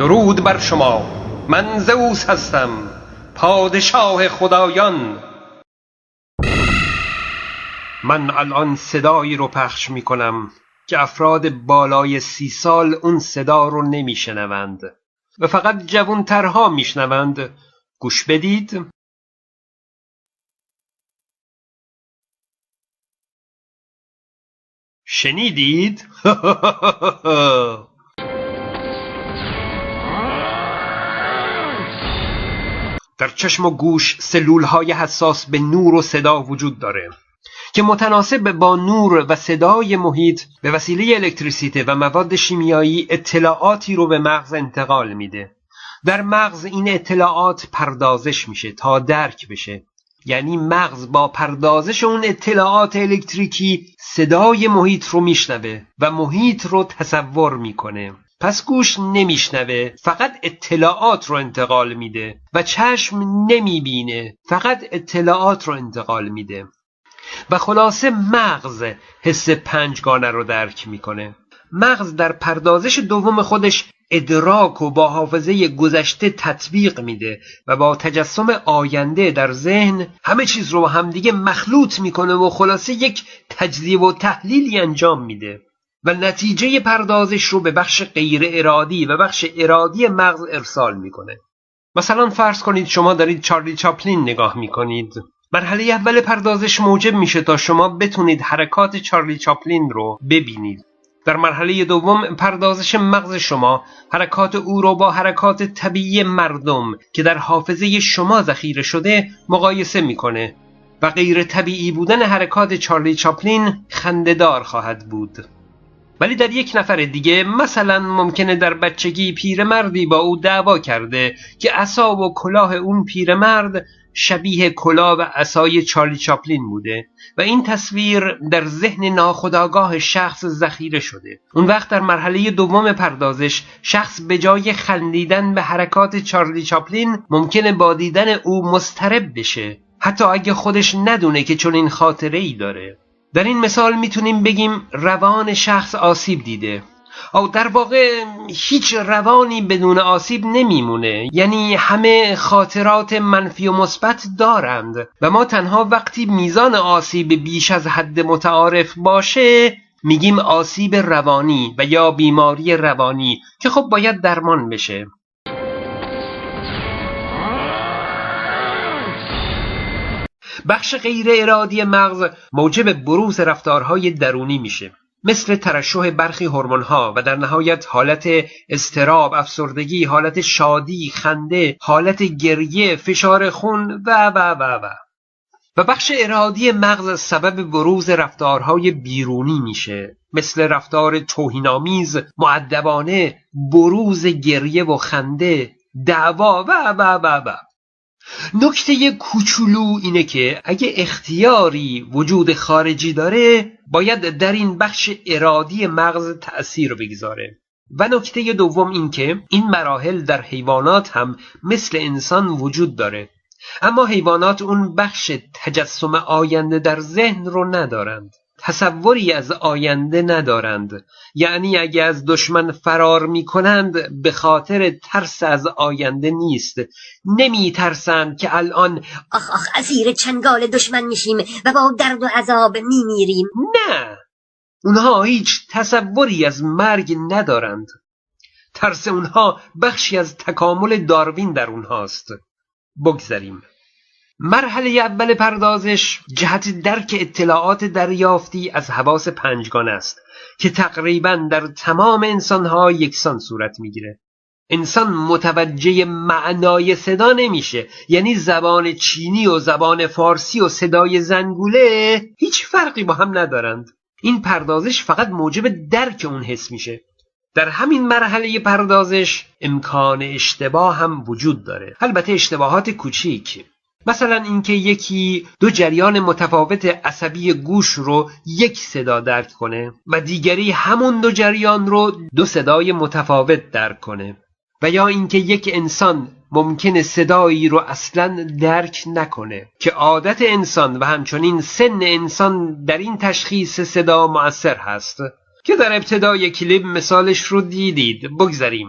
درود بر شما. من زئوس هستم پادشاه خدایان. من الان صدایی رو پخش می کنم که افراد بالای سی سال اون صدا رو نمی شنوند و فقط جوانترها می شنوند گوش بدید. شنیدید؟ در چشم و گوش سلول های حساس به نور و صدا وجود داره که متناسب با نور و صدای محیط به وسیله الکتریسیته و مواد شیمیایی اطلاعاتی رو به مغز انتقال میده. در مغز این اطلاعات پردازش میشه تا درک بشه. یعنی مغز با پردازش اون اطلاعات الکتریکی صدای محیط رو میشنوه و محیط رو تصور می‌کنه. پس گوش نمیشنوه فقط اطلاعات رو انتقال میده و چشم نمی‌بینه فقط اطلاعات رو انتقال میده. و خلاصه مغز حس پنجگانه رو درک می‌کنه. مغز در پردازش دوم خودش ادراک و با حافظه گذشته تطبیق میده و با تجسم آینده در ذهن همه چیز رو همدیگه مخلوط می‌کنه و خلاصه یک تجزیه و تحلیلی انجام میده. و نتیجه پردازش رو به بخش غیر ارادی و بخش ارادی مغز ارسال می‌کنه. مثلا فرض کنید شما دارید چارلی چاپلین نگاه می‌کنید. مرحله اول پردازش موجب میشه تا شما بتونید حرکات چارلی چاپلین رو ببینید. در مرحله دوم پردازش مغز شما حرکات او را با حرکات طبیعی مردم که در حافظه شما ذخیره شده مقایسه می‌کنه و غیر طبیعی بودن حرکات چارلی چاپلین خندهدار خواهد بود. ولی در یک نفر دیگه مثلا ممکنه در بچگی پیرمردی با او دعوا کرده که عصا و کلاه اون پیرمرد شبیه کلاه و عصای چارلی چاپلین بوده و این تصویر در ذهن ناخودآگاه شخص ذخیره شده. اون وقت در مرحله دوم پردازش شخص به جای خندیدن به حرکات چارلی چاپلین ممکنه با دیدن او مسترب بشه. حتی اگه خودش ندونه که چون این خاطره ای داره. در این مثال می‌تونیم بگیم روان شخص آسیب دیده. او در واقع هیچ روانی بدون آسیب نمیمونه. یعنی همه خاطرات منفی و مثبت دارند و ما تنها وقتی میزان آسیب بیش از حد متعارف باشه میگیم آسیب روانی و یا بیماری روانی که خب باید درمان بشه. بخش غیر ارادی مغز موجب بروز رفتارهای درونی میشه. مثل ترشح برخی ها و در نهایت حالت استراب، افسردگی، حالت شادی، خنده، حالت گریه، فشار خون و و و و. و بخش ارادی مغز سبب بروز رفتارهای بیرونی میشه. مثل رفتار توهینآمیز، معدبانه، بروز گریه و خنده، دعوا و و و و. نکته کوچولو اینه که اگه اختیاری وجود خارجی داره باید در این بخش ارادی مغز تأثیر بگذاره. و نکته دوم این که این مراحل در حیوانات هم مثل انسان وجود داره. اما حیوانات اون بخش تجسم آینده در ذهن رو ندارند. تصوری از آینده ندارند. یعنی اگه از دشمن فرار می کنند به خاطر ترس از آینده نیست. نمی ترسند که الان آخ آخ اسیر چنگال دشمن میشیم و با درد و عذاب می میریم نه! اونها هیچ تصوری از مرگ ندارند. ترس اونها بخشی از تکامل داروین در اونهاست. بگذریم. مرحله اول پردازش جهت درک اطلاعات دریافتی از حواس پنجگان است که تقریبا در تمام انسانها یکسان صورت می‌گیره. انسان متوجه معنای صدا نمیشه یعنی زبان چینی و زبان فارسی و صدای زنگوله هیچ فرقی با هم ندارند. این پردازش فقط موجب درک اون حس میشه. در همین مرحله پردازش امکان اشتباه هم وجود داره. البته اشتباهات کوچیک. مثلا اینکه یکی دو جریان متفاوت عصبی گوش رو یک صدا درک کنه و دیگری همون دو جریان رو دو صدای متفاوت درک کنه. و یا اینکه یک انسان ممکنه صدایی رو اصلا درک نکنه که عادت انسان و همچنین سن انسان در این تشخیص صدا مؤثر هست. که در ابتدای کلیپ مثالش رو دیدید. بگذاریم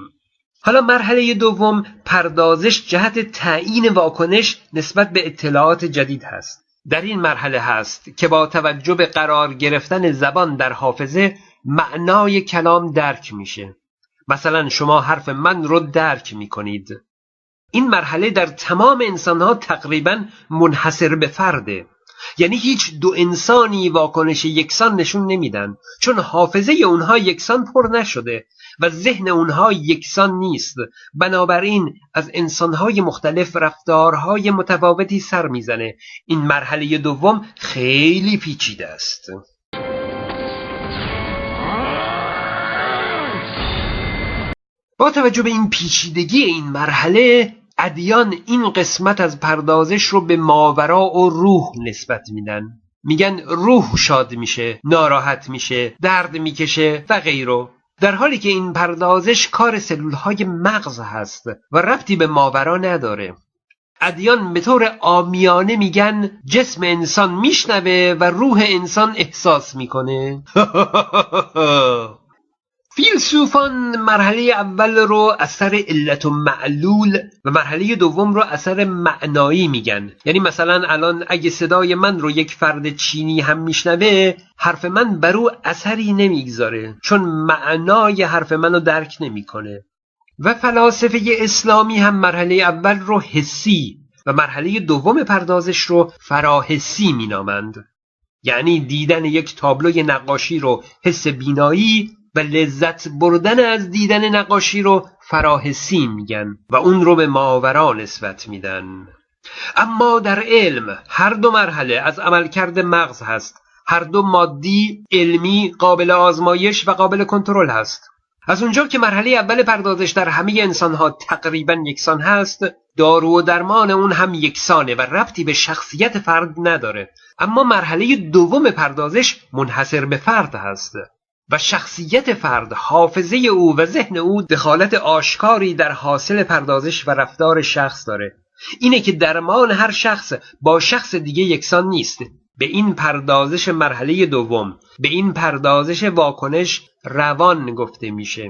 حالا مرحله دوم پردازش جهت تعیین واکنش نسبت به اطلاعات جدید هست. در این مرحله هست که با توجه به قرار گرفتن زبان در حافظه معنای کلام درک میشه. مثلا شما حرف من رو درک می‌کنید. این مرحله در تمام انسانها تقریبا منحصر به فرده یعنی هیچ دو انسانی واکنش یکسان نشون نمیدن چون حافظه اونها یکسان پر نشده. و ذهن اونها یکسان نیست. بنابراین از انسانهای مختلف رفتارهای متفاوتی سر می‌زنه. این مرحله دوم خیلی پیچیده است. با توجه به این پیچیدگی این مرحله ادیان این قسمت از پردازش رو به ماورا و روح نسبت میدن. میگن روح شاد میشه ناراحت میشه درد می‌کشه و غیره. در حالی که این پردازش کار سلول های مغز هست و ربطی به ماورا نداره. ادیان به طور آمیانه میگن جسم انسان میشنوه و روح انسان احساس می‌کنه. فیلسوفان مرحله اول رو اثر علت و معلول و مرحله دوم رو اثر معنایی میگن. یعنی مثلا الان اگه صدای من رو یک فرد چینی هم میشنوه حرف من بر او اثری نمی‌گذاره چون معنای حرف منو درک نمی‌کنه. و فلاسفه اسلامی هم مرحله اول رو حسی و مرحله دوم پردازش رو فراحسی مینامند. یعنی دیدن یک تابلوی نقاشی رو حس بینایی و لذت بردن از دیدن نقاشی رو فراحسی میگن و اون رو به ماورا نسبت میدن. اما در علم هر دو مرحله از عملکرد مغز هست. هر دو مادی علمی قابل آزمایش و قابل کنترل هست. از اونجا که مرحله اول پردازش در همه انسانها تقریبا یکسان هست دارو و درمان اون هم یکسانه و ربطی به شخصیت فرد نداره. اما مرحله دوم پردازش منحصر به فرد هست. و شخصیت فرد حافظه او و ذهن او دخالت آشکاری در حاصل پردازش و رفتار شخص داره. اینه که درمان هر شخص با شخص دیگه یکسان نیست. به این پردازش مرحله دوم به این پردازش واکنش روان گفته میشه.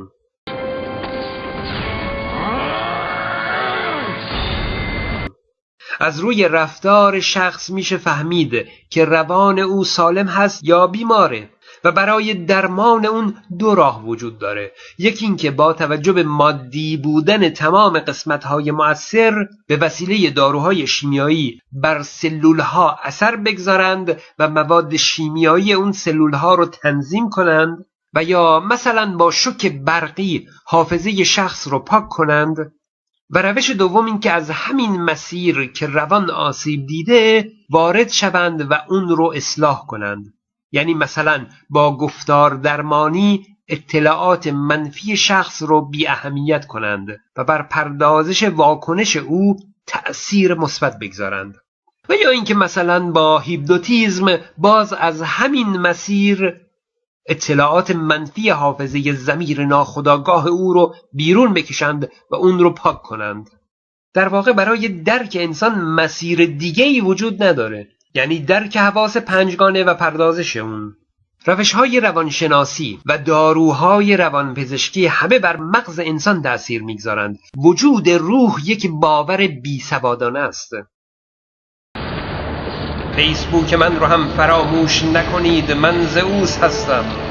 از روی رفتار شخص میشه فهمید که روان او سالم هست یا بیماره. و برای درمان اون دو راه وجود داره. یکی اینکه با توجه به مادی بودن تمام قسمت‌های مؤثر به وسیله داروهای شیمیایی بر سلولها اثر بگذارند و مواد شیمیایی اون سلولها رو تنظیم کنند و یا مثلا با شوک برقی حافظه شخص رو پاک کنند. و روش دوم این که از همین مسیر که روان آسیب دیده وارد شوند و اون رو اصلاح کنند. یعنی مثلا با گفتار درمانی اطلاعات منفی شخص رو بی اهمیت کنند و بر پردازش واکنش او تأثیر مثبت بگذارند. و یا اینکه مثلا با هیپنوتیزم باز از همین مسیر اطلاعات منفی حافظه زمیر ناخداگاه او رو بیرون بکشند و اون رو پاک کنند. در واقع برای درک انسان مسیر دیگه وجود نداره. یعنی درک حواس پنجگانه و پردازش اون. روش های روانشناسی و داروهای روانپزشکی همه بر مغز انسان تأثیر می‌گذارند. وجود روح یک باور بی است. فیسبوک من رو هم فراموش نکنید. من زئوس هستم.